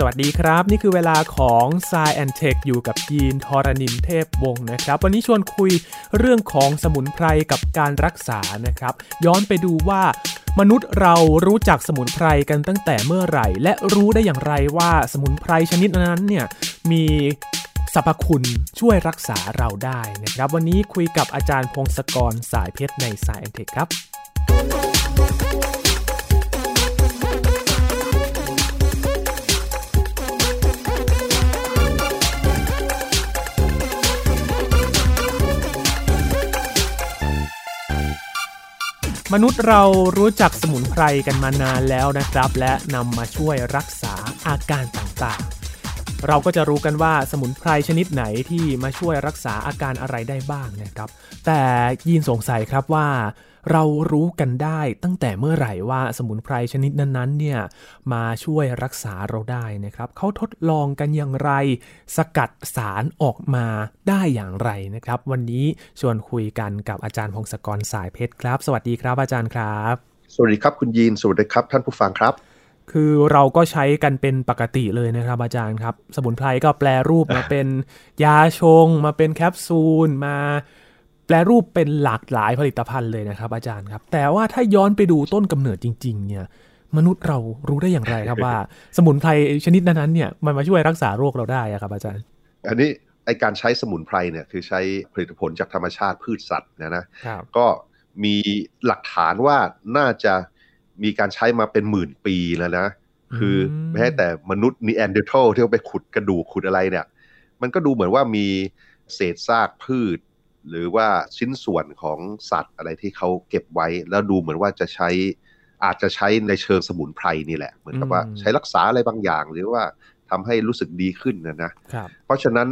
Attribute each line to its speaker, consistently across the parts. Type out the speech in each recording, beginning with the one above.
Speaker 1: สวัสดีครับ นี่คือเวลาของ s ซแอนเทคอยู่กับยีนทอรณินเทพวงศ์นะครับ วันนี้ชวนคุยเรื่องของสมุนไพรกับการรักษานะครับ ย้อนไปดูว่ามนุษย์เรารู้จักสมุนไพรกันตั้งแต่เมื่อไหร่ และรู้ได้อย่างไรว่าสมุนไพรชนิดนั้นเนี่ยมีสรรพคุณช่วยรักษาเราได้นะครับ วันนี้คุยกับอาจารย์พงศกรสายเพชรในสายแอนเทคครับ มนุษย์เรารู้จักสมุนไพรกันมานานแล้วนะครับ และนำมาช่วยรักษาอาการต่างๆ เราก็จะรู้กันว่าสมุนไพรชนิดไหนที่มาช่วยรักษาอาการอะไรได้บ้างนะครับ แต่ยินสงสัยครับว่า เรารู้กันได้ตั้งแต่เมื่อไหร่ว่าสมุนไพรชนิดนั้นๆเนี่ยมาช่วยรักษาเราได้นะครับเขาทดลองกันอย่างไร สกัดสารออกมาได้อย่างไรนะครับ วันนี้ชวนคุยกันกับอาจารย์พงศกรสายเพชรครับ สวัสดีครับอาจารย์ครับ
Speaker 2: สวัสดีครับคุณยีนสวัสดีครับ ท่านผู้ฟังครับ
Speaker 1: คือเราก็ใช้กันเป็นปกติเลยนะครับอาจารย์ครับ สมุนไพรก็แปลรูปมาเป็นยาชง มาเป็นแคปซูล มา แปลรูปเป็นหลากหลายผลิตภัณฑ์เลยนะครับ อาจารย์ครับ แต่ว่าถ้าย้อนไปดูต้นกำเนิดจริง ๆ เนี่ย มนุษย์เรารู้ได้อย่างไรครับว่า สมุนไพรชนิดนั้นๆเนี่ยมันมาช่วยรักษาโรคเราได้อะครับ อาจารย์
Speaker 2: อันนี้ไอการใช้สมุนไพรเนี่ยคือใช้ผลิตผลจากธรรมชาติพืชสัตว์เนะนะ
Speaker 1: ครับ
Speaker 2: ก็มีหลักฐานว่าน่าจะมีการใช้มาเป็นหมื่นปีแล้วนะ คือแม้แต่มนุษย์นีแอนเดอร์ทัลที่เขาไปขุดกระดูกขุดอะไรเนี่ย มันก็ดูเหมือนว่ามีเศษซากพืช หรือว่าชิ้นส่วนของสัตว์อะไรที่เขาเก็บไว้ แล้วดูเหมือนว่าจะใช้อาจจะใช้ในเชิงสมุนไพรนี่แหละ เหมือนกับว่า
Speaker 1: อืม
Speaker 2: ใช้รักษาอะไรบางอย่าง หรือว่าทำให้รู้สึกดีขึ้นนะนะ
Speaker 1: ครับ
Speaker 2: เพราะฉะนั้น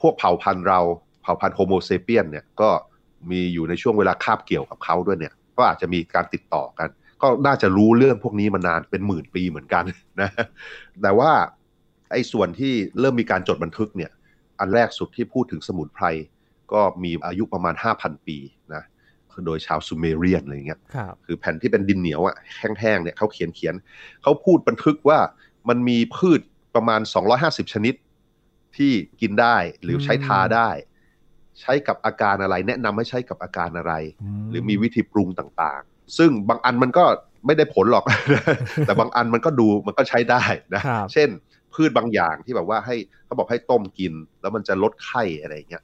Speaker 2: พวกเผ่าพันธุ์เราเผ่าพันธุ์โฮโมเซเปียนเนี่ยก็มีอยู่ในช่วงเวลาคาบเกี่ยวกับเขาด้วยเนี่ย ก็อาจจะมีการติดต่อกัน ก็น่าจะรู้เรื่องพวกนี้มานานเป็นหมื่นปีเหมือนกันนะแต่ว่าไอ้ส่วนที่เริ่มมีการจดบันทึกเนี่ย อันแรกสุดที่พูดถึงสมุนไพร ก็มีอายุประมาณ 5,000 ปีนะคือโดยชาวซูเมเรียนอะไรอย่างเงี้ย
Speaker 1: ครับ
Speaker 2: คือแผ่นที่เป็นดินเหนียวอะแห้งๆเนี่ยเขาเขียนเขียนเขาพูดบันทึกว่ามันมีพืชประมาณ 250 ชนิดที่กินได้หรือใช้ทาได้ ใช้กับอาการอะไร แนะนำให้ใช้กับอาการอะไร หรือมีวิธีปรุงต่างๆ ซึ่งบางอันมันก็ไม่ได้ผลหรอก แต่บางอันมันก็ดูมันก็ใช้ได้นะ
Speaker 1: ครับ
Speaker 2: เช่น พืชบางอย่างที่แบบว่าให้เขาบอกให้ต้มกิน แล้วมันจะลดไข้อะไรอย่างเงี้ย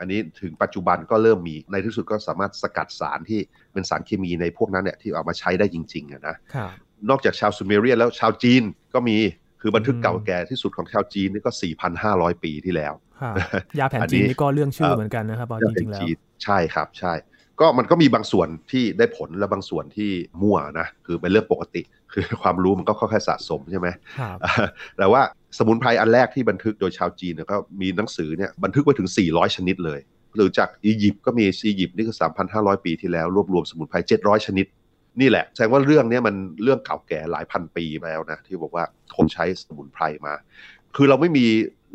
Speaker 2: อันนี้ถึงปัจจุบันก็เริ่มมีในที่สุดก็สามารถสกัดสารที่เป็นสารเคมีในพวกนั้นเนี่ยที่เอามาใช้ได้จริงๆอะนะ
Speaker 1: ครับ
Speaker 2: นอกจากชาวซูเมเรียนแล้วชาวจีนก็มีคือบันทึก
Speaker 1: อืม
Speaker 2: เก่าแก่ที่สุดของชาวจีนนี่ก็ 4,500 ปีที่แล้ว
Speaker 1: ครับยาแผน
Speaker 2: อันนี้
Speaker 1: จีนนี่ก็เรื่องชื่อ
Speaker 2: เอ่อ
Speaker 1: เหมือนกันนะครับเอาจริงๆแล้ว
Speaker 2: จีนใช่ครับใช่ ก็มันก็มีบางส่วนที่ได้ผลและบางส่วนที่มั่วนะคือเป็นเรื่องปกติ คือความรู้มันก็ค่อยๆสะสมใช่ไหม
Speaker 1: ครับ
Speaker 2: แต่ว่าสมุนไพรอันแรกที่บันทึกโดยชาวจีนเนี่ยก็มีหนังสือเนี่ยบันทึกไว้ถึง 400 ชนิดเลย หรือจากอียิปต์ก็มีอียิปต์นี่คือ 3,500 ปีที่แล้วรวบรวมสมุนไพร700 ชนิด นี่แหละ แสดงว่าเรื่องเนี้ยมันเรื่องเก่าแก่หลายพันปีมาแล้วนะที่บอกว่าคนใช้สมุนไพรมา คือเราไม่มี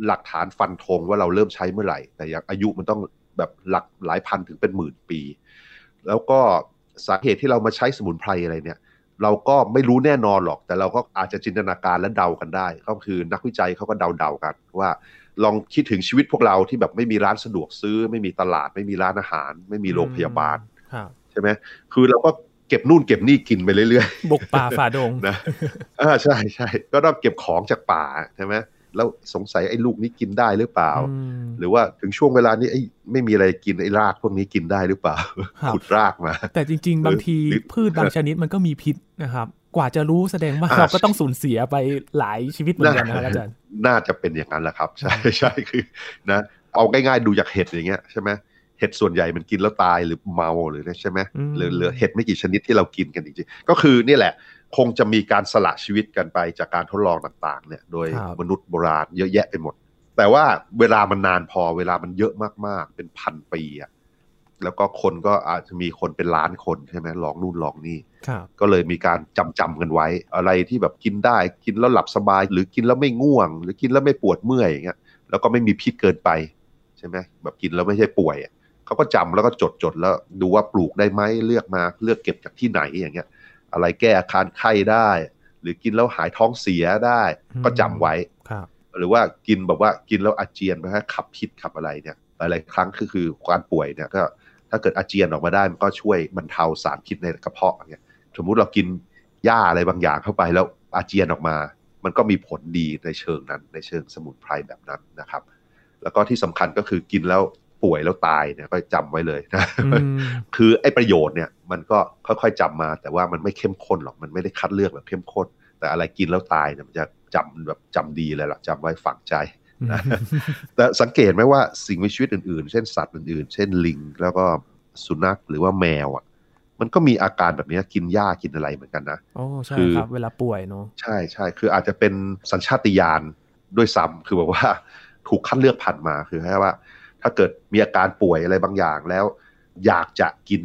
Speaker 2: หลักฐานฟันธงว่าเราเริ่มใช้เมื่อไหร่ แต่อย่างอายุมันต้อง แบบหลักหลายพันถึงเป็นหมื่นปี แล้วก็สาเหตุที่เรามาใช้สมุนไพรอะไรเนี่ย เราก็ไม่รู้แน่นอนหรอก แต่เราก็อาจจะจินตนาการและเดากันได้ ก็คือนักวิจัยเขาก็เดาๆกันว่าลองคิดถึงชีวิตพวกเราที่แบบไม่มีร้านสะดวกซื้อ ไม่มีตลาด ไม่มีร้านอาหาร ไม่มีโรงพยาบาล
Speaker 1: ครับ
Speaker 2: ใช่ไหมคือเราก็เก็บนู่นเก็บนี่กินไปเรื่อย
Speaker 1: บุกป่าฝ่าดง
Speaker 2: ๆนะอ่าใช่ใช่ก็ต้องเก็บของจากป่าใช่ไหม แล้วสงสัยไอ้ลูกนี้กินได้หรือเปล่า
Speaker 1: อืม
Speaker 2: หรือว่าถึงช่วงเวลานี้ไอ้ไม่มีอะไรกินไอ้รากพวกนี้กินได้หรือเปล่า
Speaker 1: ครับ
Speaker 2: ขุดรากมา
Speaker 1: แต่จริง ๆ บางที
Speaker 2: หรือ
Speaker 1: พืชบางชนิดมันก็มีพิษนะครับ กว่าจะรู้แสดงว่า
Speaker 2: อ่า
Speaker 1: เราก็ต้องสูญเสียไปหลายชีวิตเหมือนกันนะครับอาจารย์
Speaker 2: น่าจะเป็นอย่างนั้นแหละครับ ใช่ใช่คือนะเอาง่ายๆดูจากเห็ดอย่างเงี้ยใช่ไหมเห็ดส่วนใหญ่มันกินแล้วตายหรือเมาหรืออะไรใช่ไหม
Speaker 1: อืม
Speaker 2: หรือเหลือเห็ดไม่กี่ชนิดที่เรากินกันจริงๆก็คือนี่แหละ คงจะมีการสละชีวิตกันไปจากการทดลองต่างๆ เนี่ยโดย
Speaker 1: ครับ
Speaker 2: มนุษย์โบราณเยอะแยะไปหมด แต่ว่าเวลามันนานพอเวลามันเยอะมากๆ เป็นพันปีอะแล้วก็คนก็อาจจะมีคนเป็นล้านคนใช่ไหมลองนู่นลองนี่
Speaker 1: ครับ
Speaker 2: ก็เลยมีการจำจำๆกันไว้ อะไรที่แบบกินได้กินแล้วหลับสบาย หรือกินแล้วไม่ง่วง หรือกินแล้วไม่ปวดเมื่อยอย่างเงี้ยแล้วก็ไม่มีพิษเกินไปใช่ไหมแบบกินแล้วไม่ใช่ป่วยอะเขาก็จำแล้วก็จดจดๆแล้วดูว่าปลูกได้ไหมเลือกมาเลือกเก็บจากที่ไหนอย่างเงี้ย อะไรแก้อาการไข้ได้ หรือกินแล้วหายท้องเสียได้ ก็จำไว้
Speaker 1: ครับ
Speaker 2: หรือว่ากินแบบว่ากินแล้วอาเจียนไปฮะขับพิษขับอะไรเนี่ยหลายๆครั้งคือคือการป่วยเนี่ยก็ถ้าเกิดอาเจียนออกมาได้มันก็ช่วยบรรเทาสารพิษในกระเพาะเนี่ยสมมุติเรากินหญ้าอะไรบางอย่างเข้าไปแล้วอาเจียนออกมา มันก็มีผลดีในเชิงนั้น ในเชิงสมุนไพรแบบนั้นนะครับ แล้วก็ที่สำคัญก็คือกินแล้ว ป่วยแล้วตายเนี่ยก็จำไว้เลยนะ
Speaker 1: อืม
Speaker 2: คือไอ้ประโยชน์เนี่ยมันก็ค่อยๆจำมา แต่ว่ามันไม่เข้มข้นหรอกมันไม่ได้คัดเลือกแบบเข้มข้น แต่อะไรกินแล้วตายเนี่ยมันจะจำแบบจำดีเลยล่ะจำไว้ฝังใจนะแต่สังเกตไหมว่าสิ่งมีชีวิตอื่นๆ เช่นสัตว์อื่นๆ เช่นลิง แล้วก็สุนัขหรือว่าแมวอะมันก็มีอาการแบบเนี้ยกินหญ้ากินอะไรเหมือนกันนะ
Speaker 1: โอ้ใช่
Speaker 2: คือ
Speaker 1: ครับ เวลาป่วยเนาะ
Speaker 2: ใช่ใช่คืออาจจะเป็นสัญชาตญาณด้วยซ้ำคือแบบว่าถูกคัดเลือกพันธุ์มาคือแค่ว่า ถ้าเกิดมีอาการป่วยอะไรบางอย่างแล้ว อยากจะกิน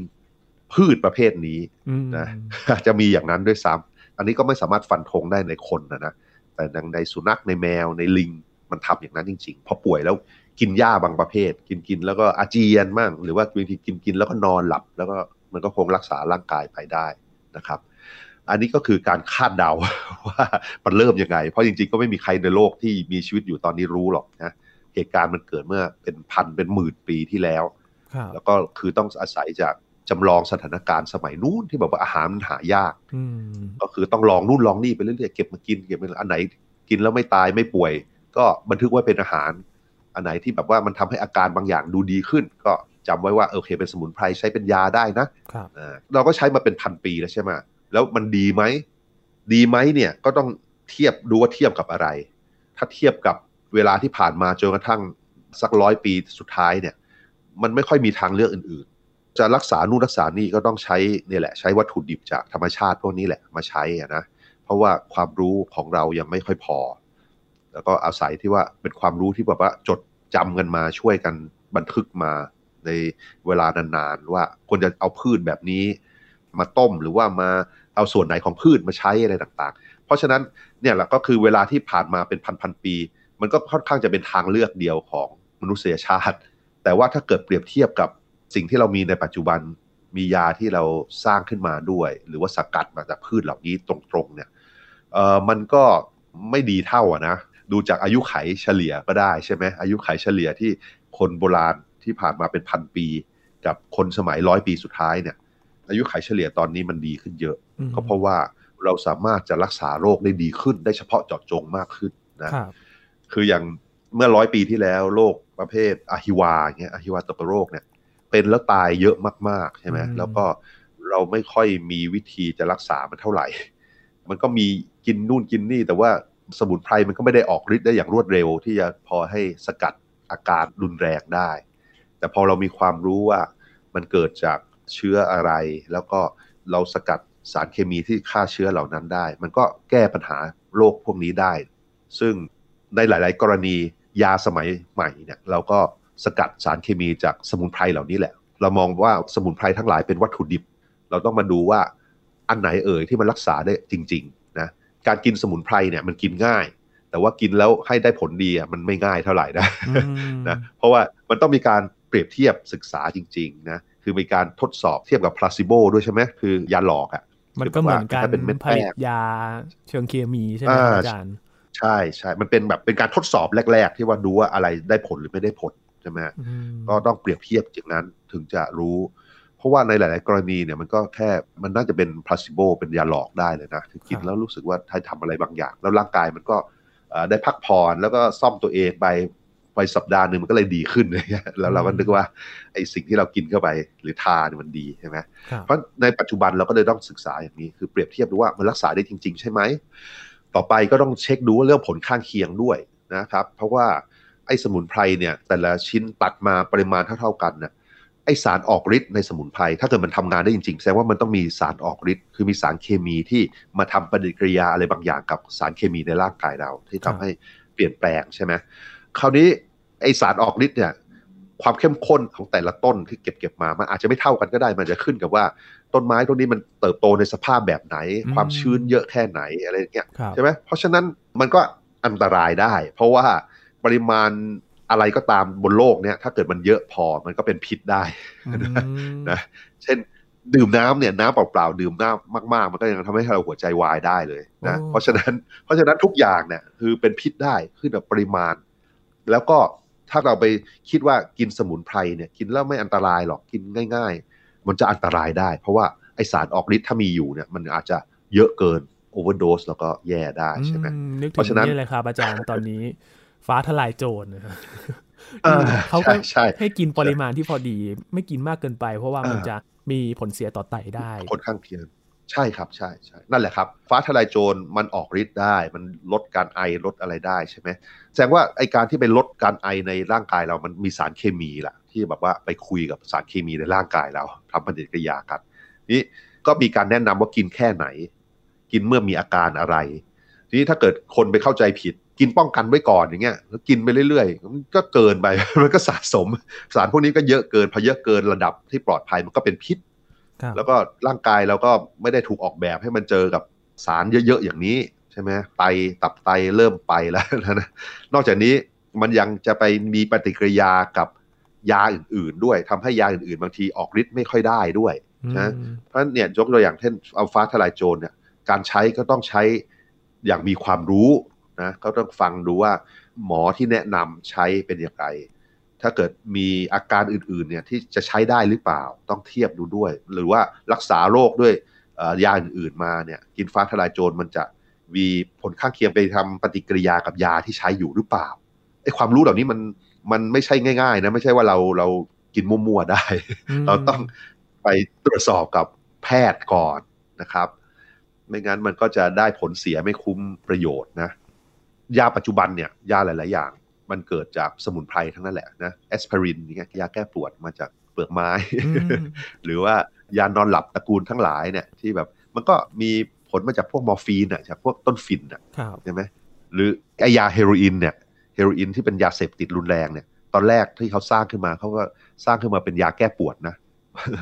Speaker 2: พืชประเภทนี้
Speaker 1: อืม
Speaker 2: นะอาจจะมีอย่างนั้นด้วยซ้ำอันนี้ก็ไม่สามารถฟันธงได้ในคนนะนะแต่ในสุนัขในแมวในลิงมันทำอย่างนั้นจริงๆพอป่วยแล้วกินหญ้าบางประเภท กินกินแล้วก็อาเจียนมั่งหรือว่าบางทีกินกินแล้วก็นอนหลับ แล้วก็มันก็คงรักษาร่างกายไปได้นะครับ อันนี้ก็คือการคาดเดาว่ามันเริ่มยังไง เพราะจริงๆก็ไม่มีใครในโลกที่มีชีวิตอยู่ตอนนี้รู้หรอกนะ เหตุการณ์มันเกิดเมื่อเป็นพันเป็นหมื่นปีที่แล้ว
Speaker 1: ครับ
Speaker 2: แล้วก็คือต้องอาศัยจากจำลองสถานการณ์สมัยนู้นที่แบบว่าอาหารมันหายาก
Speaker 1: อืม
Speaker 2: ก็คือต้องลองนู่นลองนี่ไปเรื่อยๆเก็บมากินเก็บมาอันไหนกินแล้วไม่ตายไม่ป่วย ก็บันทึกไว้เป็นอาหาร อันไหนที่แบบว่ามันทำให้อาการบางอย่างดูดีขึ้น ก็จำไว้ว่าโอเคเป็นสมุนไพรใช้เป็นยาได้นะครับอ่าเราก็ใช้มาเป็นพันปีแล้วใช่ไหมแล้วมันดีไหมดีไหมเนี่ยก็ต้องเทียบดูว่าเทียบกับอะไร ถ้าเทียบกับ เวลาที่ผ่านมาจนกระทั่งสักร้อยปีสุดท้ายเนี่ย มันไม่ค่อยมีทางเลือกอื่น ๆ จะรักษานู่นรักษานี่ก็ต้องใช้เนี่ยแหละ ใช้วัตถุดิบจากธรรมชาติพวกนี้แหละมาใช้อะนะเพราะว่าความรู้ของเรายังไม่ค่อยพอ แล้วก็อาศัยที่ว่าเป็นความรู้ที่แบบว่าจดจำกันมาช่วยกันบันทึกมาในเวลานานๆว่าควรจะเอาพืชแบบนี้ มาต้มหรือว่ามาเอาส่วนไหนของพืชมาใช้อะไรต่าง ๆ เพราะฉะนั้นเนี่ยแหละก็คือเวลาที่ผ่านมาเป็นพันๆปี มันก็ค่อนข้างจะเป็นทางเลือกเดียวของมนุษยชาติ แต่ว่าถ้าเกิดเปรียบเทียบกับสิ่งที่เรามีในปัจจุบันมียาที่เราสร้างขึ้นมาด้วย หรือว่าสกัดมาจากพืชเหล่านี้ตรงๆเนี่ยเออมันก็ไม่ดีเท่าอะนะดูจากอายุไขเฉลี่ยก็ได้ใช่ไหมอายุไขเฉลี่ยที่คนโบราณที่ผ่านมาเป็นพันปี กับคนสมัยร้อยปีสุดท้ายเนี่ยอายุไขเฉลี่ยตอนนี้มันดีขึ้นเยอะ
Speaker 1: อืม
Speaker 2: ก็เพราะว่าเราสามารถจะรักษาโรคได้ดีขึ้น ได้เฉพาะเจาะจงมากขึ้นนะ
Speaker 1: ครับ
Speaker 2: คืออย่างเมื่อร้อยปีที่แล้วโรคประเภทอะฮิวาเงี้ยอะฮิวาตกโรคเนี่ย เป็นแล้วตายเยอะมากๆใช่ไหม
Speaker 1: อืม
Speaker 2: แล้วก็เราไม่ค่อยมีวิธีจะรักษามันเท่าไหร่ มันก็มีกินนู่นกินนี่ แต่ว่าสมุนไพรมันก็ไม่ได้ออกฤทธิ์ได้อย่างรวดเร็ว ที่จะพอให้สกัดอาการรุนแรงได้ แต่พอเรามีความรู้ว่ามันเกิดจากเชื้ออะไร แล้วก็เราสกัดสารเคมีที่ฆ่าเชื้อเหล่านั้นได้ มันก็แก้ปัญหาโรคพวกนี้ได้ ซึ่ง ในหลาย ๆ กรณียาสมัยใหม่เนี่ยเราก็สกัดสารเคมีจากสมุนไพรเหล่านี้แหละ เรามองว่าสมุนไพรทั้งหลายเป็นวัตถุดิบ เราต้องมาดูว่าอันไหนเอ่ยที่มันรักษาได้จริง ๆ นะ การกินสมุนไพรเนี่ยมันกินง่าย แต่ว่ากินแล้วให้ได้ผลดีอะมันไม่ง่ายเท่าไหร่นะ
Speaker 1: อืม
Speaker 2: นะเพราะว่ามันต้องมีการเปรียบเทียบศึกษาจริง ๆ นะ คือมีการทดสอบเทียบกับพลาซิโบด้วยใช่ไหมคือยาหลอกอะ
Speaker 1: มันก็เหมือนการ
Speaker 2: ถ้าเป็นเม็ด
Speaker 1: ผ
Speaker 2: แป้
Speaker 1: ลิต
Speaker 2: ง
Speaker 1: ยาเชิงเคมีใช่ไหม
Speaker 2: อ่า
Speaker 1: อาจารย์
Speaker 2: ใช่ใช่มันเป็นแบบเป็นการทดสอบแรก ๆ ที่ว่าดูว่าอะไรได้ผลหรือไม่ได้ผลใช่ไหม
Speaker 1: อืม
Speaker 2: ก็ต้องเปรียบเทียบจากนั้นถึงจะรู้ เพราะว่าในหลาย ๆ กรณีเนี่ยมันก็แค่มันน่าจะเป็นพลาส i โบเป็นยาหลอกได้เลยนะคือกินแล้วรู้สึกว่าให้ทำอะไรบางอย่าง แล้วร่างกายมันก็เอ่อได้พักผ่อนแล้วก็ซ่อมตัวเองไปไปสัปดาห์หนึ่งมันก็เลยดีขึ้นเลยแล้วเราก็นึกว่าไอ้สิ่งที่เรากินเข้าไปหรือทานยมันดีใช่ไหม
Speaker 1: ครับ
Speaker 2: เพราะในปัจจุบันเราก็เลยต้องศึกษาอย่างนี้คือเปรียบเทียบดูว่ามันรักษาได้จริง ๆ ใช่ไหม ต่อไปก็ต้องเช็คดูว่าเรื่องผลข้างเคียงด้วยนะครับ เพราะว่าไอ้สมุนไพรเนี่ยแต่ละชิ้นตัดมาปริมาณเท่าๆกันน่ะไอสารออกฤทธิ์ในสมุนไพรถ้าเกิดมันทำงานได้จริงๆแสดงว่ามันต้องมีสารออกฤทธิ์คือมีสารเคมีที่มาทำปฏิกิริยาอะไรบางอย่างกับสารเคมีในร่างกายเรา ที่ทำให้เปลี่ยนแปลงใช่ไหมคราวนี้ไอสารออกฤทธิ์เนี่ย ความเข้มข้นของแต่ละต้นที่เก็บเก็บมา มันอาจจะไม่เท่ากันก็ได้ มันจะขึ้นกับว่าต้นไม้ต้นนี้มันเติบโตในสภาพแบบไหน
Speaker 1: อืม
Speaker 2: ความชื้นเยอะแค่ไหนอะไรอย่างเงี้ย
Speaker 1: ครับ
Speaker 2: ใช่ไหมเพราะฉะนั้นมันก็อันตรายได้ เพราะว่าปริมาณอะไรก็ตามบนโลกเนี่ยถ้าเกิดมันเยอะพอมันก็เป็นพิษได้
Speaker 1: อืม
Speaker 2: นะเช่นดื่มน้ำเนี่ยน้ำเปล่าๆดื่มน้ำมากๆ มันก็ยังทำให้เราหัวใจวายได้เลยนะ
Speaker 1: โอ้
Speaker 2: เพราะฉะนั้นเพราะฉะนั้นทุกอย่างเนี่ยคือเป็นพิษได้ขึ้นกับปริมาณ แล้วก็ ถ้าเราไปคิดว่ากินสมุนไพรเนี่ยกินแล้วไม่อันตรายหรอกกินง่าย ๆ มันจะอันตรายได้ เพราะว่าไอสารออกฤทธิ์ถ้ามีอยู่เนี่ยมันอาจจะเยอะเกินโอเวอร์โดสแล้วก็แย่ได้ใช่ไหม
Speaker 1: อืนึก
Speaker 2: เพ
Speaker 1: ถึ
Speaker 2: ราะ
Speaker 1: ง
Speaker 2: ฉะนั้น
Speaker 1: นี่เลยครับอาจารย์ตอนนี้ฟ้าทลายโจรนะครับ
Speaker 2: อ่า
Speaker 1: เขาก็
Speaker 2: ใช่ใช่
Speaker 1: ให้กินปริมาณที่พอดี ไม่กินมากเกินไป เพราะว่ามัน
Speaker 2: อ่า
Speaker 1: จะมีผลเสียต่อไตได้
Speaker 2: ผลข้างเคียง ใช่ครับใช่ใช่นั่นแหละครับ ฟ้าทลายโจรมันออกฤทธิ์ได้ มันลดการไอลดอะไรได้ใช่ไหมแสดงว่าไอการที่ไปลดการไอในร่างกายเรามันมีสารเคมีแหละที่แบบว่าไปคุยกับสารเคมีในร่างกายเราทำปฏิกิริยากันนี่ก็มีการแนะนำว่ากินแค่ไหน กินเมื่อมีอาการอะไร ทีนี้ถ้าเกิดคนไปเข้าใจผิด กินป้องกันไว้ก่อนอย่างเงี้ยแล้วกินไปเรื่อยๆ มันก็เกินไป มันก็สะสม สารพวกนี้ก็เยอะเกินพอเยอะเกินระดับที่ปลอดภัยมันก็เป็นพิษ แล้วก็ร่างกายเราก็ไม่ได้ถูกออกแบบให้มันเจอกับสารเยอะๆอย่างนี้ใช่ไหมไตตับไตเริ่มไปแล้วนะนอกจากนี้มันยังจะไปมีปฏิกิริยากับยาอื่น ๆ ด้วยทำให้ยาอื่นๆ บางทีออกฤทธิ์ไม่ค่อยได้ด้วยนะ
Speaker 1: อืม
Speaker 2: เพราะฉะนั้นเนี่ยยกตัวอย่างเช่นอัลฟาทลายโจรเนี่ยการใช้ก็ต้องใช้อย่างมีความรู้นะก็ต้องฟังดูว่าหมอที่แนะนำใช้เป็นอย่างไร ถ้าเกิดมีอาการอื่นๆเนี่ยที่จะใช้ได้หรือเปล่าต้องเทียบดูด้วย หรือว่ารักษาโรคด้วยเอ่อยาอื่นๆมาเนี่ยกินฟ้าทลายโจรมันจะมีผลข้างเคียงไปทำปฏิกิริยากับยาที่ใช้อยู่หรือเปล่าไอ้ความรู้เหล่านี้มันมันไม่ใช่ง่ายๆนะไม่ใช่ว่าเราเรากินมั่วๆได้ เราต้องไปตรวจสอบกับแพทย์ก่อนนะครับ ไม่งั้นมันก็จะได้ผลเสียไม่คุ้มประโยชน์นะยาปัจจุบันเนี่ยยาหลาย ๆ อย่าง มันเกิดจากสมุนไพรทั้งนั้นแหละนะแอสไพรินอย่างเงี้ยยาแก้ปวดมาจากเปลือกไม้
Speaker 1: อืม
Speaker 2: หรือว่ายานอนหลับตระกูลทั้งหลายเนี่ยที่แบบมันก็มีผลมาจากพวกมอร์ฟีนอะจากพวกต้นฝิ่นอะ
Speaker 1: ครับ
Speaker 2: ใช่ไหมหรือไอ้ยาเฮโรอีนเนี่ยเฮโรอีนที่เป็นยาเสพติดรุนแรงเนี่ยตอนแรกที่เขาสร้างขึ้นมาเขาก็สร้างขึ้นมาเป็นยาแก้ปวดนะ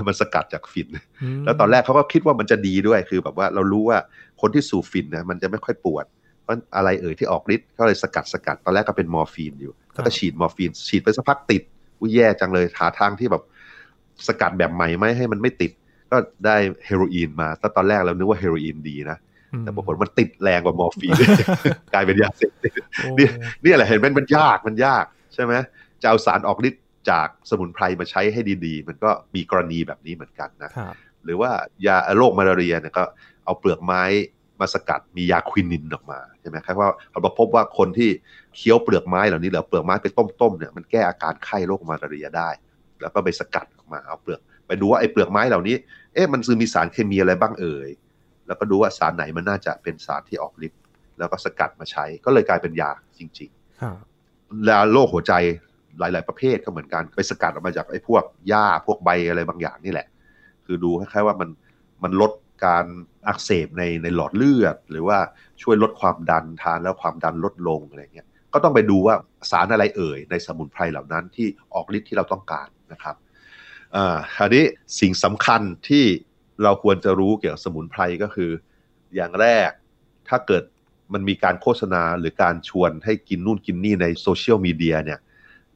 Speaker 2: มันสกัดจากฝิ่น
Speaker 1: ม
Speaker 2: แล้วตอนแรกเขาก็คิดว่ามันจะดีด้วย คือแบบว่าเรารู้ว่าคนที่สูบฝิ่นนะมันจะไม่ค่อยปวด เพราะอะไรเอ่ยที่ออกฤทธิ์ก็เลยสกัดสกัดตอนแรกก็เป็นมอร์ฟีนอยู่แล้วก็ฉีดมอร์ฟีนฉีดไปสักพักติดอุ้ยแย่จังเลยหาทางที่แบบสกัดแบบใหม่ไหมให้มันไม่ติด ก็ได้เฮโรอีนมาแล้วตอนแรกเรานึกว่าเฮโรอีนดีนะ
Speaker 1: อืม
Speaker 2: แต่ปรากฏมันติดแรงกว่ามอร์ฟีนกลายเป็นยาเสพติด
Speaker 1: โอ้
Speaker 2: เนี่ยเนี่ยแหละเห็นไหมมันยากมันยากใช่ไหมจะเอาสารออกฤทธิ์จากสมุนไพรมาใช้ให้ดีๆ มันก็มีกรณีแบบนี้เหมือนกันนะ
Speaker 1: ครับ
Speaker 2: หรือว่ายาโรคมาลาเรียเนี่ยก็เอาเปลือกไม้ มาสกัดมียาควินินออกมาใช่ไหมครับว่าเราพบว่าคนที่เคี้ยวเปลือกไม้เหล่านี้หรือเปลือกไม้ไปต้มๆเนี่ยมันแก้อาการไข้โรคมาลาเรียได้ แล้วก็ไปสกัดออกมาเอาเปลือก ไปดูว่าไอ้เปลือกไม้เหล่านี้เอ๊ะมันคือมีสารเคมีอะไรบ้างเอ่ยแล้วก็ดูว่าสารไหนมันน่าจะเป็นสารที่ออกฤทธิ์แล้วก็สกัดมาใช้ก็เลยกลายเป็นยาจริงๆ
Speaker 1: ครับ
Speaker 2: ยาโรคหัวใจหลาย ๆ ประเภทก็เหมือนกันไปสกัดออกมาจากไอ้พวกหญ้าพวกใบอะไรบางอย่างนี่แหละ คือดูคล้ายๆว่ามันมันลด การอักเสบในในหลอดเลือด หรือว่าช่วยลดความดันทานแล้วความดันลดลงอะไรเงี้ยก็ต้องไปดูว่าสารอะไรเอ่ยในสมุนไพรเหล่านั้นที่ออกฤทธิ์ที่เราต้องการนะครับอ่าคราวนี้สิ่งสำคัญที่เราควรจะรู้เกี่ยวกับสมุนไพรก็คือ อย่างแรกถ้าเกิดมันมีการโฆษณาหรือการชวนให้กินนู่นกินนี่ในโซเชียลมีเดียเนี่ย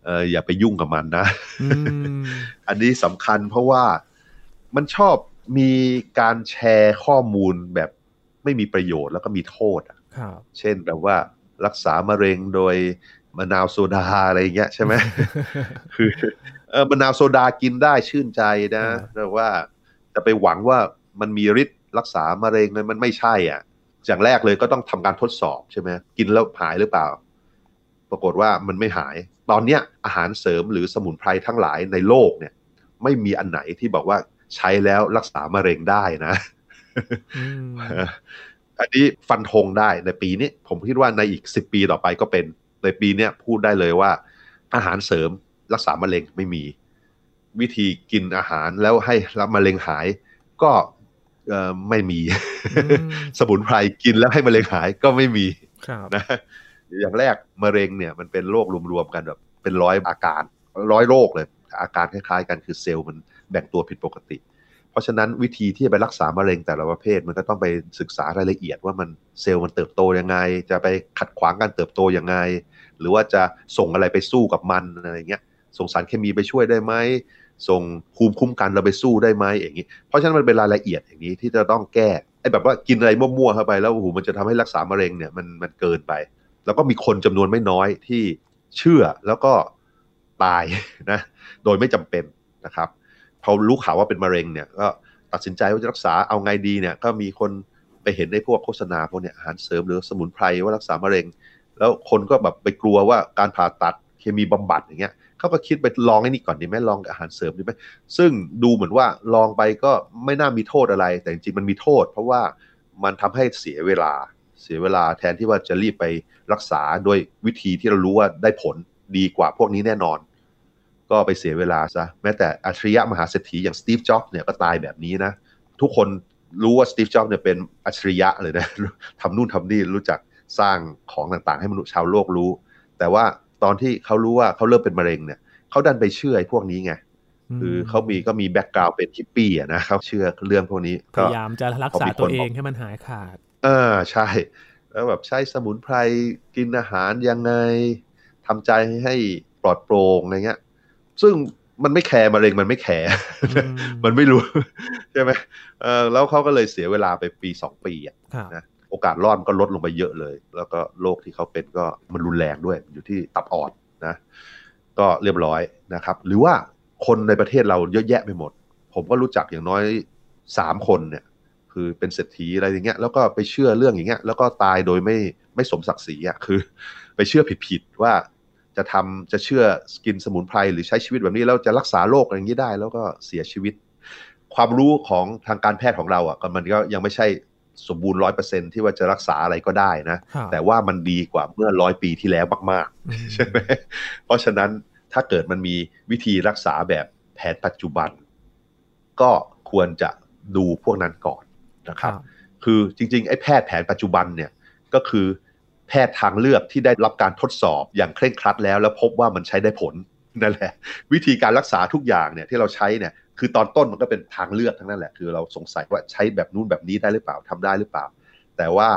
Speaker 2: เอออย่าไปยุ่งกับมันนะ
Speaker 1: อืม
Speaker 2: อันนี้สำคัญเพราะว่ามันชอบ มีการแชร์ข้อมูลแบบไม่มีประโยชน์แล้วก็มีโทษอะ
Speaker 1: ครับ
Speaker 2: เช่นแบบว่ารักษามะเร็งโดยมะนาวโซดาอะไรอย่างเงี้ยใช่ไหมคือเออมะนาวโซดากินได้ชื่นใจนะ
Speaker 1: อ่า
Speaker 2: แต่ว่าจะไปหวังว่ามันมีฤทธิ์รักษามะเร็งเลยมันไม่ใช่อะอย่างแรกเลยก็ต้องทำการทดสอบใช่ไหมกินแล้วหายหรือเปล่า ปรากฏว่ามันไม่หาย ตอนเนี้ยอาหารเสริมหรือสมุนไพรทั้งหลายในโลกเนี่ย ไม่มีอันไหนที่บอกว่า ใช้แล้วรักษามะเร็งได้นะ
Speaker 1: อืม
Speaker 2: อันนี้ฟันธงได้ในปีนี้ ผมคิดว่าในอีกสิปีต่อไปก็เป็นในปีเนี้ยพูดได้เลยว่า อาหารเสริมรักษามะเร็งไม่มี วิธีกินอาหารแล้วให้รับมะเร็งหาย ก็เอ่อไม่มี
Speaker 1: อืม
Speaker 2: สมุนไพรกินแล้วให้มะเร็งหายก็ไม่มี
Speaker 1: ครับ
Speaker 2: นะอย่างแรกมะเร็งเนี่ยมันเป็นโรครวมๆกันแบบเป็นร้อยอาการร้อยโรคเลย อาการคล้ายๆกันคือเซลล์มัน แบ่งตัวผิดปกติ เพราะฉะนั้นวิธีที่จะไปรักษามะเร็งแต่ละประเภทมันก็ต้องไปศึกษารายละเอียดว่ามันเซลล์มันเติบโตยังไง จะไปขัดขวางการเติบโตยังไง หรือว่าจะส่งอะไรไปสู้กับมันอะไรเงี้ยส่งสารเคมีไปช่วยได้ไหมส่งภูมิคุ้มกันเราไปสู้ได้ไหมอย่างนี้ เพราะฉะนั้นมันเป็นรายละเอียดอย่างนี้ที่จะต้องแก้ไอ้แบบว่ากินอะไรมั่วๆเข้าไปแล้วโอ้โหมันจะทำให้รักษามะเร็งเนี่ยมันมันเกินไป แล้วก็มีคนจำนวนไม่น้อยที่เชื่อแล้วก็ตายนะโดยไม่จำเป็นนะครับ พอรู้ข่าวว่าเป็นมะเร็งเนี่ยก็ตัดสินใจว่าจะรักษาเอาไงดีเนี่ยก็มีคนไปเห็นในพวกโฆษณาพวกเนี้ยอาหารเสริมหรือสมุนไพรว่ารักษามะเร็ง แล้วคนก็แบบไปกลัวว่าการผ่าตัดเคมีบำบัดอย่างเงี้ยเขาก็คิดไปลองไอ้นี่ก่อนดีไหมลองอาหารเสริมดีไหมซึ่งดูเหมือนว่าลองไปก็ไม่น่ามีโทษอะไร แต่จริงๆมันมีโทษ เพราะว่ามันทำให้เสียเวลาเสียเวลาแทนที่ว่าจะรีบไปรักษาโดยวิธีที่เรารู้ว่าได้ผลดีกว่าพวกนี้แน่นอน ก็ไปเสียเวลาซะแม้แต่อัจฉริยะมหาเศรษฐีอย่างสตีฟจ็อบส์เนี่ยก็ตายแบบนี้นะ ทุกคนรู้ว่าสตีฟจ็อบส์เนี่ยเป็นอัจฉริยะเลยนะทำนู่นทำนี่รู้จักสร้างของต่างๆ ให้มนุษย์ชาวโลกรู้ แต่ว่าตอนที่เขารู้ว่าเขาเริ่มเป็นมะเร็งเนี่ยเขาดันไปเชื่อไอ้พวกนี้ไงคือเขามีก็มี background เป็นฮิปปี้อะนะเขาเชื่อเรื่องพวกนี้
Speaker 1: พยายามจะรักษาตัวเองให้มันหายขาด
Speaker 2: อ่าใช่ แล้วแบบใช้สมุนไพรกินอาหารยังไงทำใจให้ปลอดโปร่งอะไรเงี้ย ซึ่งมันไม่แคร์มะเร็งมันไม่แคร์มันไม่รู้ใช่ไหมเออแล้วเขาก็เลยเสียเวลาไปปีสองปีอะนะโอกาสรอดก็ลดลงไปเยอะเลย แล้วก็โรคที่เขาเป็นก็มันรุนแรงด้วยอยู่ที่ตับอ่อนนะ ก็เรียบร้อยนะครับ หรือว่าคนในประเทศเราเยอะแยะไปหมด ผมก็รู้จักอย่างน้อยสามคนเนี่ย คือเป็นเศรษฐีอะไรอย่างเงี้ยแล้วก็ไปเชื่อเรื่องอย่างเงี้ย แล้วก็ตายโดยไม่ไม่สมศักดิ์ศรีอะคือ ไปเชื่อผิดๆว่า จะทำจะเชื่อกินสมุนไพรหรือใช้ชีวิตแบบนี้ แล้วจะรักษาโรคอย่างนี้ได้ แล้วก็เสียชีวิต ความรู้ของทางการแพทย์ของเราอะก็มันก็ยังไม่ใช่สมบูรณ์ร้อยเปอร์เซ็นที่ว่าจะรักษาอะไรก็ได้นะ แต่ว่ามันดีกว่าเมื่อร้อยปีที่แล้วมากๆใช่ไหมเพราะฉะนั้นถ้าเกิดมันมีวิธีรักษาแบบแผนปัจจุบัน ก็ควรจะดูพวกนั้นก่อนนะครับ คือจริงๆไอ้แพทย์แผนปัจจุบันเนี่ยก็คือ แพทย์ทางเลือกที่ได้รับการทดสอบอย่างเคร่งครัดแล้ว แล้วพบว่ามันใช้ได้ผลนั่นแหละ วิธีการรักษาทุกอย่างเนี่ยที่เราใช้เนี่ยคือตอนต้นมันก็เป็นทางเลือกทั้งนั้นแหละ คือเราสงสัยว่าใช้แบบนู้นแบบนี้ได้หรือเปล่าทำได้หรือเปล่า แต่ว่า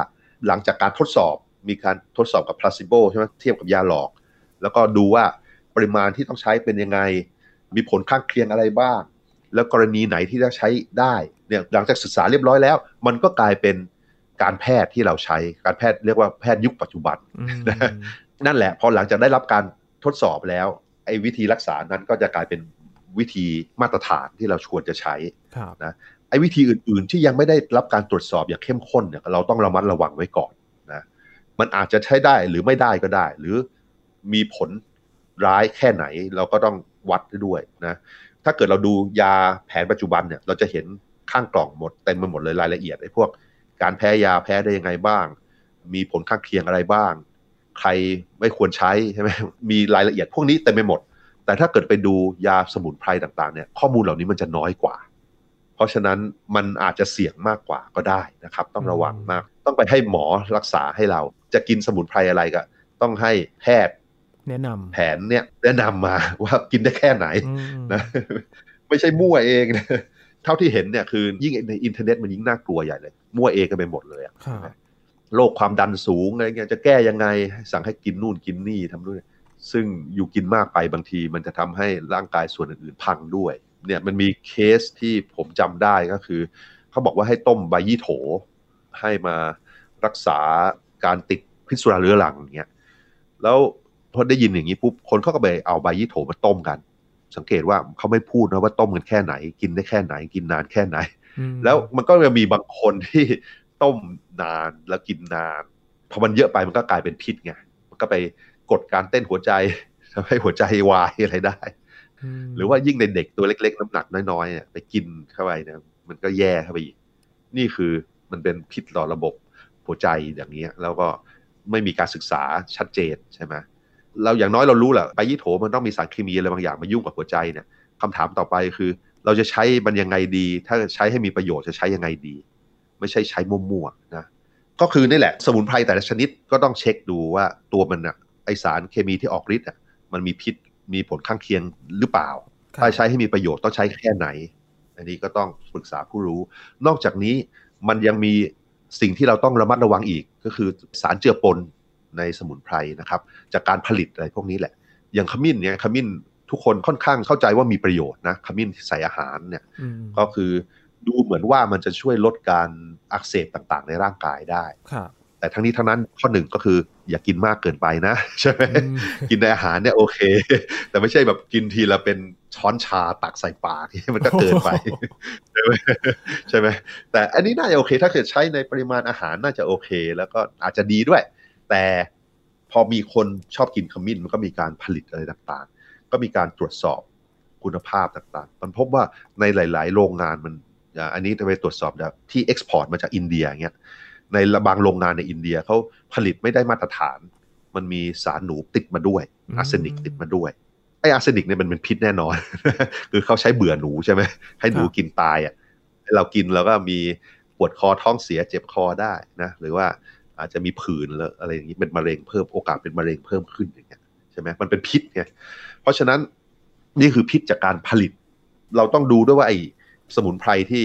Speaker 2: หลังจากการทดสอบมีการทดสอบกับพลาซิโบใช่ไหมเทียบกับยาหลอก แล้วก็ดูว่าปริมาณที่ต้องใช้เป็นยังไง มีผลข้างเคียงอะไรบ้าง แล้วกรณีไหนที่จะใช้ได้เนี่ยหลังจากศึกษาเรียบร้อยแล้ว มันก็กลายเป็น การแพทย์ที่เราใช้การแพทย์เรียกว่าแพทย์ยุคปัจจุบันนั่นแหละพอหลังจากได้รับการทดสอบแล้วไอ้วิธีรักษานั้นก็จะกลายเป็นวิธีมาตรฐานที่เราควรจะใช้นะไอ้วิธีอื่น ๆ ที่ยังไม่ได้รับการตรวจสอบอย่างเข้มข้นเนี่ยเราต้องระมัดระวังไว้ก่อนนะมันอาจจะใช้ได้หรือไม่ได้ก็ได้ หรือมีผลร้ายแค่ไหนเราก็ต้องวัดด้วยนะถ้าเกิดเราดูยาแผนปัจจุบันเนี่ยเราจะเห็นข้างกล่องหมดเต็มไปหมดเลยรายละเอียดไอ้พวก การแพ้ยาแพ้ได้ยังไงบ้าง มีผลข้างเคียงอะไรบ้าง ใครไม่ควรใช้ใช่ไหมมีรายละเอียดพวกนี้เต็มไปหมด แต่ถ้าเกิดไปดูยาสมุนไพรต่างๆเนี่ยข้อมูลเหล่านี้มันจะน้อยกว่า เพราะฉะนั้นมันอาจจะเสี่ยงมากกว่าก็ได้นะครับ ต้องระวังมาก ต้องไปให้หมอรักษาให้เรา จะกินสมุนไพรอะไรก็ต้องให้แพทย์
Speaker 1: แนะนำ
Speaker 2: แผนเนี่ยแนะนำมาว่ากินได้แค่ไหนนะไม่ใช่มั่วเองนะ เท่าที่เห็นเนี่ยคือยิ่งในอินเทอร์เน็ตมันยิ่งน่ากลัวใหญ่เลย มั่วเองกันไปหมดเลยอะโรคความดันสูงอะไรเงี้ยจะแก้ยังไง สั่งให้กินนู่นกินนี่ทำด้วย ซึ่งอยู่กินมากไปบางทีมันจะทำให้ร่างกายส่วนอื่นๆพังด้วย เนี่ยมันมีเคสที่ผมจำได้ก็คือ เขาบอกว่าให้ต้มใบยี่โถ ให้มารักษาการติดพิษสุราเรื้อรังอย่างเงี้ยแล้วพอได้ยินอย่างนี้ปุ๊บคนเขาก็ไปเอาใบยี่โถมาต้มกัน สังเกตว่าเขาไม่พูดนะว่าต้มกันแค่ไหน กินได้แค่ไหน กินนานแค่ไหน แล้วมันก็จะมีบางคนที่ต้มนานแล้วกินนานพอมันเยอะไปมันก็กลายเป็นพิษไงมันก็ไปกดการเต้นหัวใจทำให้หัวใจวายอะไรได้ หรือว่ายิ่งในเด็กตัวเล็ก ๆ น้ำหนักน้อยๆไปกินเข้าไปเนี่ยมันก็แย่เข้าไปอีก นี่คือมันเป็นพิษต่อระบบหัวใจอย่างนี้แล้วก็ไม่มีการศึกษาชัดเจนใช่ไหม เราอย่างน้อยเรารู้แหละใบยี่โถมันต้องมีสารเคมีอะไรบางอย่างมายุ่งกับหัวใจเนี่ยคำถามต่อไปคือ เราจะใช้มันยังไงดี ถ้าใช้ให้มีประโยชน์จะใช้ยังไงดี ไม่ใช่ใช้มั่วๆนะก็คือนี่แหละสมุนไพรแต่ละชนิดก็ต้องเช็คดูว่าตัวมันอะไอสารเคมีที่ออกฤทธิ์อะมันมีพิษมีผลข้างเคียงหรือเปล่า ถ้าใช้ให้มีประโยชน์ต้องใช้แค่ไหน อันนี้ก็ต้องปรึกษาผู้รู้ นอกจากนี้มันยังมีสิ่งที่เราต้องระมัดระวังอีกก็คือสารเจือปน ในสมุนไพรนะครับ จากการผลิตอะไรพวกนี้แหละ อย่างขมิ้นเนี่ยขมิ้นทุกคนค่อนข้างเข้าใจว่ามีประโยชน์นะขมิ้นที่ใส่อาหารเนี่ย
Speaker 1: อืม
Speaker 2: ก็คือดูเหมือนว่ามันจะช่วยลดการอักเสบต่างๆ ในร่างกายได้
Speaker 1: ครับ
Speaker 2: แต่ทั้งนี้ทั้งนั้นข้อหนึ่งก็คือ อย่ากินมากเกินไปนะ ใช่ไหม
Speaker 1: อืม
Speaker 2: กินในอาหารเนี่ยโอเค แต่ไม่ใช่แบบกินทีละเป็นช้อนชาตักใส่ปากมันก็เกินไปใช่ไหมใช่ไหมแต่อันนี้น่าจะโอเค ถ้าเกิดใช้ในปริมาณอาหารน่าจะโอเค แล้วก็อาจจะดีด้วย แต่พอมีคนชอบกินขมิ้นมันก็มีการผลิตอะไรต่างๆ ก็มีการตรวจสอบคุณภาพต่างๆ มันพบว่าในหลาย ๆ โรงงานมันอ่าอันนี้จะไปตรวจสอบจากที่ export มาจากอินเดียเงี้ยในบางโรงงานในอินเดียเขาผลิตไม่ได้มาตรฐาน มันมีสารหนูติดมาด้วย
Speaker 1: อืม
Speaker 2: อาร์เซนิกติดมาด้วยไออาร์เซนิกเนี่ยมันเป็นพิษแน่นอน คือเขาใช้เบื่อหนูใช่ไหมให้หนูกินตายอะให้เรากินแล้วก็มีปวดคอท้องเสียเจ็บคอได้นะหรือว่า อาจจะมีผื่นแล้วอะไรอย่างนี้เป็นมะเร็งเพิ่มโอกาสเป็นมะเร็งเพิ่มขึ้นอย่างเงี้ยใช่ไหมมันเป็นพิษไงเพราะฉะนั้นนี่คือพิษจากการผลิต เราต้องดูด้วยว่าไอ้สมุนไพรที่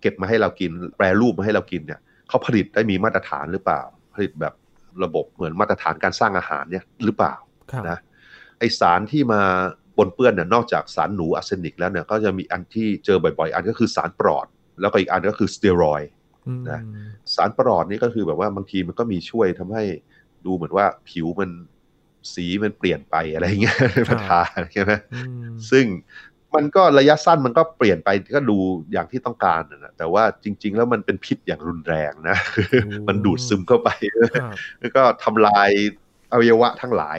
Speaker 2: เก็บมาให้เรากิน แปรรูปมาให้เรากินเนี่ยเขาผลิตได้มีมาตรฐานหรือเปล่า ผลิตแบบระบบเหมือนมาตรฐานการสร้างอาหารเนี่ยหรือเปล่า
Speaker 1: ครับ
Speaker 2: นะไอสารที่มาปนเปื้อนเนี่ยนอกจากสารหนูอาร์เซนิกแล้วเนี่ยก็จะมีอันที่เจอบ่อยๆ อันก็คือสารปลอด แล้วก็อีกอันก็คือสเตียรอยด์
Speaker 1: อืม
Speaker 2: นะสารปลอดนี่ก็คือแบบว่าบางทีมันก็มีช่วยทำให้ดูเหมือนว่าผิวมันสีมันเปลี่ยนไปอะไรเงี้ยพัทาใช่ไหม
Speaker 1: อืม
Speaker 2: ซึ่งมันก็ระยะสั้นมันก็เปลี่ยนไปก็ดูอย่างที่ต้องการนะแต่ว่าจริง ๆ แล้วมันเป็นพิษอย่างรุนแรงนะมันดูดซึมเข้าไป
Speaker 1: ครับ
Speaker 2: แล้วก็ทำลายอวัยวะทั้งหลาย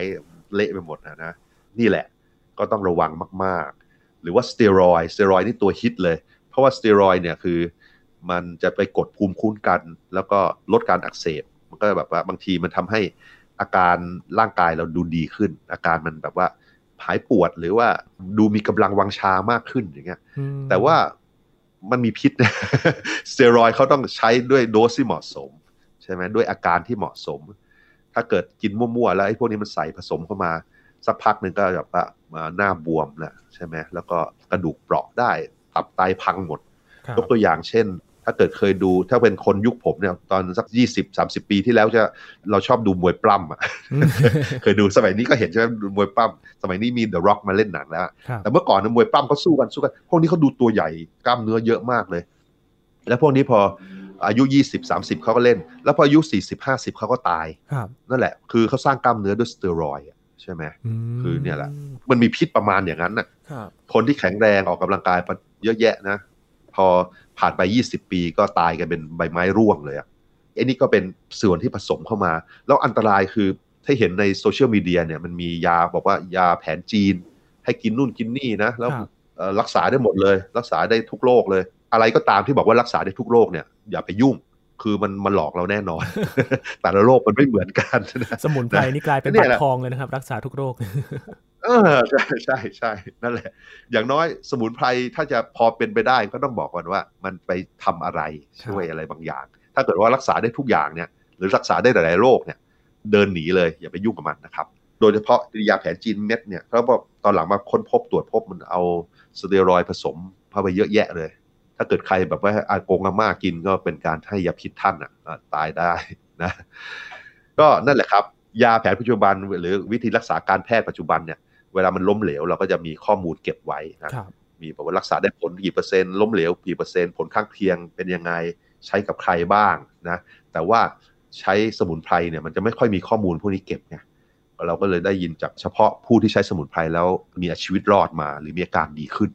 Speaker 2: เละไปหมดนะนะนี่แหละก็ต้องระวังมาก ๆ หรือว่าสเตียรอยด์สเตียรอยด์นี่ตัวฮิตเลย เพราะว่าสเตียรอยด์เนี่ยคือ มันจะไปกดภูมิคุ้มกัน แล้วก็ลดการอักเสบ มันก็แบบว่าบางทีมันทำให้อาการร่างกายเราดูดีขึ้น อาการมันแบบว่าหายปวดหรือว่าดูมีกำลังวังชามากขึ้นอย่างเงี้ย
Speaker 1: อืม
Speaker 2: แต่ว่ามันมีพิษนะสเตียรอยด์เขาต้องใช้ด้วยโดสที่เหมาะสม ใช่ไหมด้วยอาการที่เหมาะสม ถ้าเกิดกินมั่วๆ แล้วไอ้พวกนี้มันใส่ผสมเข้ามาสักพักหนึ่งก็แบบว่ามาหน้าบวมนะใช่ไหมแล้วก็กระดูกเปราะได้ ตับไตพังหมด
Speaker 1: ครับ
Speaker 2: ยกตัวอย่างเช่น ถ้าเกิดเคยดู ถ้าเป็นคนยุคผมเนี่ยตอนสัก20 30ปีที่แล้วจะเราชอบดูมวยปล้ำอะ
Speaker 1: อืม
Speaker 2: เคยดูสมัยนี้ก็เห็นใช่ไหมดูมวยปล้ำสมัยนี้มี The Rock มาเล่นหนังแล้ว
Speaker 1: ครับ
Speaker 2: แต่เมื่อก่อนเนยมวยปล้ำเขาสู้กันสู้กัน พวกนี้เขาดูตัวใหญ่กล้ามเนื้อเยอะมากเลย แล้วพวกนี้พออายุ 20 30เขาก็เล่น แล้วพออายุ 40 50เขาก็ตาย
Speaker 1: ครับ
Speaker 2: นั่นแหละ คือเขาสร้างกล้ามเนื้อด้วยสเตียรอยด์อะใช่ไหม
Speaker 1: ม
Speaker 2: คือเนี่ยแหละ มันมีพิษประมาณอย่างนั้นน่ะ
Speaker 1: ครับ
Speaker 2: คนที่แข็งแรงออกกำลังกายเยอะแยะนะ พอผ่านไป 20 ปีก็ตายกันเป็นใบไม้ร่วงเลยอะไอ้นี่ก็เป็นส่วนที่ผสมเข้ามา แล้วอันตรายคือถ้าเห็นในโซเชียลมีเดียเนี่ยมันมียาบอกว่ายาแผนจีน ให้กินนู่นกินนี่นะ แล้ว
Speaker 1: ครับ
Speaker 2: เอ่อรักษาได้หมดเลย รักษาได้ทุกโรคเลย อะไรก็ตามที่บอกว่ารักษาได้ทุกโรคเนี่ยอย่าไปยุ่งคือมันมันหลอกเราแน่นอน แต่ละโรคมันไม่เหมือนกันนะ
Speaker 1: สมุนไพรนี่กลายเป็น
Speaker 2: เนี่
Speaker 1: บั
Speaker 2: ย
Speaker 1: ต
Speaker 2: แห
Speaker 1: ร
Speaker 2: ละ
Speaker 1: ทองเลยนะครับ รักษาทุกโรค
Speaker 2: เออใช่ใช่ใช่นั่นแหละ อย่างน้อยสมุนไพรถ้าจะพอเป็นไปได้ก็ต้องบอกก่อนว่า มันไปทำอะไรช่วยอะไรบางอย่าง ถ้าเกิดว่ารักษาได้ทุกอย่างเนี่ย หรือรักษาได้หลายๆโรคเนี่ย เดินหนีเลยอย่าไปยุ่งกับมันนะครับ โดยเฉพาะยาแผนจีนเม็ดเนี่ยเพราะว่าตอนหลังมาค้นพบตรวจพบมันเอาสเตียรอยผสมเข้าไปเยอะแยะเลย ถ้าเกิดใครแบบว่าอากงอาม่ากินก็เป็นการให้ยาพิษท่านอะอะตายได้นะ ก็นั่นแหละครับ ยาแผนปัจจุบันหรือวิธีรักษาการแพทย์ปัจจุบันเนี่ย เวลามันล้มเหลวเราก็จะมีข้อมูลเก็บไว้นะ
Speaker 1: ครับ
Speaker 2: มีบอกว่ารักษาได้ผลกี่เปอร์เซ็นต์ล้มเหลวกี่เปอร์เซ็นต์ผลข้างเคียงเป็นยังไงใช้กับใครบ้างนะแต่ว่าใช้สมุนไพรเนี่ยมันจะไม่ค่อยมีข้อมูลพวกนี้เก็บไงเราก็เลยได้ยินจากเฉพาะผู้ที่ใช้สมุนไพรแล้วมีชีวิตรอดมา หรือมีอาการดีขึ้น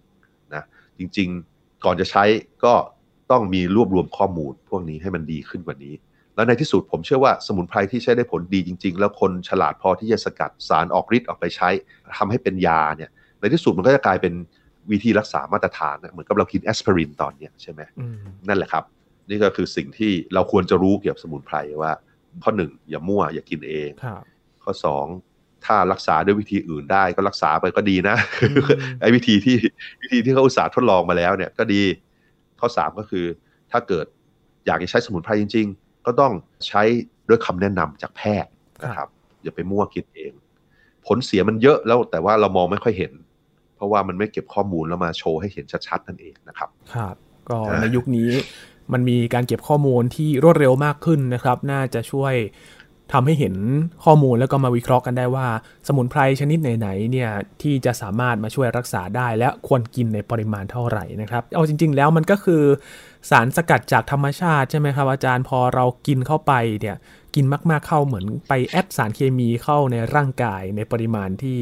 Speaker 2: นะจริงๆก่อนจะใช้ก็ต้องมีรวบรวมข้อมูลพวกนี้ให้มันดีขึ้นกว่านี้ แล้วในที่สุดผมเชื่อว่าสมุนไพรที่ใช้ได้ผลดีจริง ๆ แล้วคนฉลาดพอที่จะสกัดสารออกฤทธิ์ออกไปใช้ทำให้เป็นยาเนี่ยในที่สุดมันก็จะกลายเป็นวิธีรักษามาตรฐานนะเหมือนกับเรากินแอสไพรินตอนเนี้ยใช่ไหม
Speaker 1: อืม
Speaker 2: นั่นแหละครับ นี่ก็คือสิ่งที่เราควรจะรู้เกี่ยวกับสมุนไพรว่า ข้อหนึ่งอย่ามั่วอย่ากินเอง
Speaker 1: ครับ
Speaker 2: ข้อสองถ้ารักษาด้วยวิธีอื่นได้ก็รักษาไปก็ดีนะ
Speaker 1: อืม
Speaker 2: ไอ้วิธีที่วิธีที่เขาอุตส่าห์ทดลองมาแล้วเนี่ยก็ดี ข้อสามก็คือถ้าเกิดอยากจะใช้สมุนไพรจริงๆ ก็ต้องใช้ด้วยคำแนะนำจากแพทย์นะครับ อย่าไปมั่วคิดเอง ผลเสียมันเยอะแล้วแต่ว่าเรามองไม่ค่อยเห็น เพราะว่ามันไม่เก็บข้อมูลแล้วมาโชว์ให้เห็นชัดๆนั่นเองนะครับ
Speaker 1: ครับ ก็
Speaker 2: อ่า
Speaker 1: ในยุคนี้มันมีการเก็บข้อมูลที่รวดเร็วมากขึ้นนะครับ น่าจะช่วย ทำให้เห็นข้อมูลแล้วก็มาวิเคราะห์กันได้ว่า สมุนไพรชนิดไหนๆเนี่ยที่จะสามารถมาช่วยรักษาได้และควรกินในปริมาณเท่าไหร่นะครับ เอาจริง ๆ แล้วมันก็คือสารสกัดจากธรรมชาติใช่ไหมครับอาจารย์พอเรากินเข้าไปเนี่ยกินมากๆเข้าเหมือนไปแอดสารเคมีเข้าในร่างกายในปริมาณที่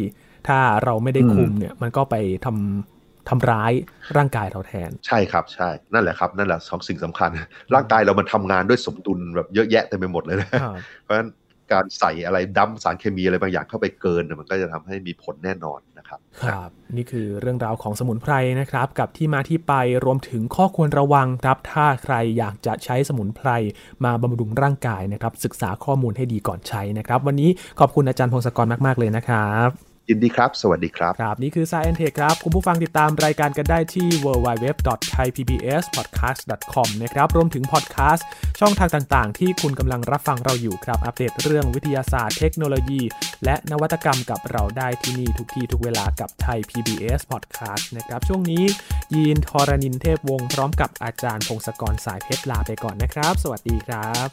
Speaker 1: ถ้าเราไม่ได้คุมเนี่ยมันก็ไปทำ ทำร้ายร่างกายเราแทน
Speaker 2: ใช่ครับใช่ นั่นแหละครับ นั่นแหละสองสิ่งสำคัญ ร่างกายเรามันทำงานด้วยสมดุลแบบเยอะแยะเต็มไปหมดเลยนะ
Speaker 1: ครับ
Speaker 2: เพราะฉะนั้นการใส่อะไรดั้มสารเคมีอะไรบางอย่างเข้าไปเกินเนี่ยมันก็จะทำให้มีผลแน่นอนนะครับ
Speaker 1: ครับ นี่คือเรื่องราวของสมุนไพรนะครับ กับที่มาที่ไปรวมถึงข้อควรระวังครับ ถ้าใครอยากจะใช้สมุนไพรมาบำรุงร่างกายนะครับ ศึกษาข้อมูลให้ดีก่อนใช้นะครับ วันนี้ขอบคุณอาจารย์พงศกรมาก ๆ เลยนะครับ
Speaker 2: ยินดีครับ สวัสดีครับ
Speaker 1: ครับ นี่คือ Science Tech ครับ คุณผู้ฟังติดตามรายการกันได้ที่ www.thaipbspodcast.com นะครับ รวมถึงพอดแคสต์ช่องทางต่างๆ ที่คุณกำลังรับฟังเราอยู่ครับ อัปเดตเรื่องวิทยาศาสตร์เทคโนโลยี และนวัตกรรมกับเราได้ที่นี่ทุกที่ทุกเวลากับไทย PBS Podcast นะครับ ช่วงนี้ยีนทรณินเทพวงศ์พร้อมกับอาจารย์พงศกรสายเพชรลาไปก่อนนะครับ สวัสดีครับ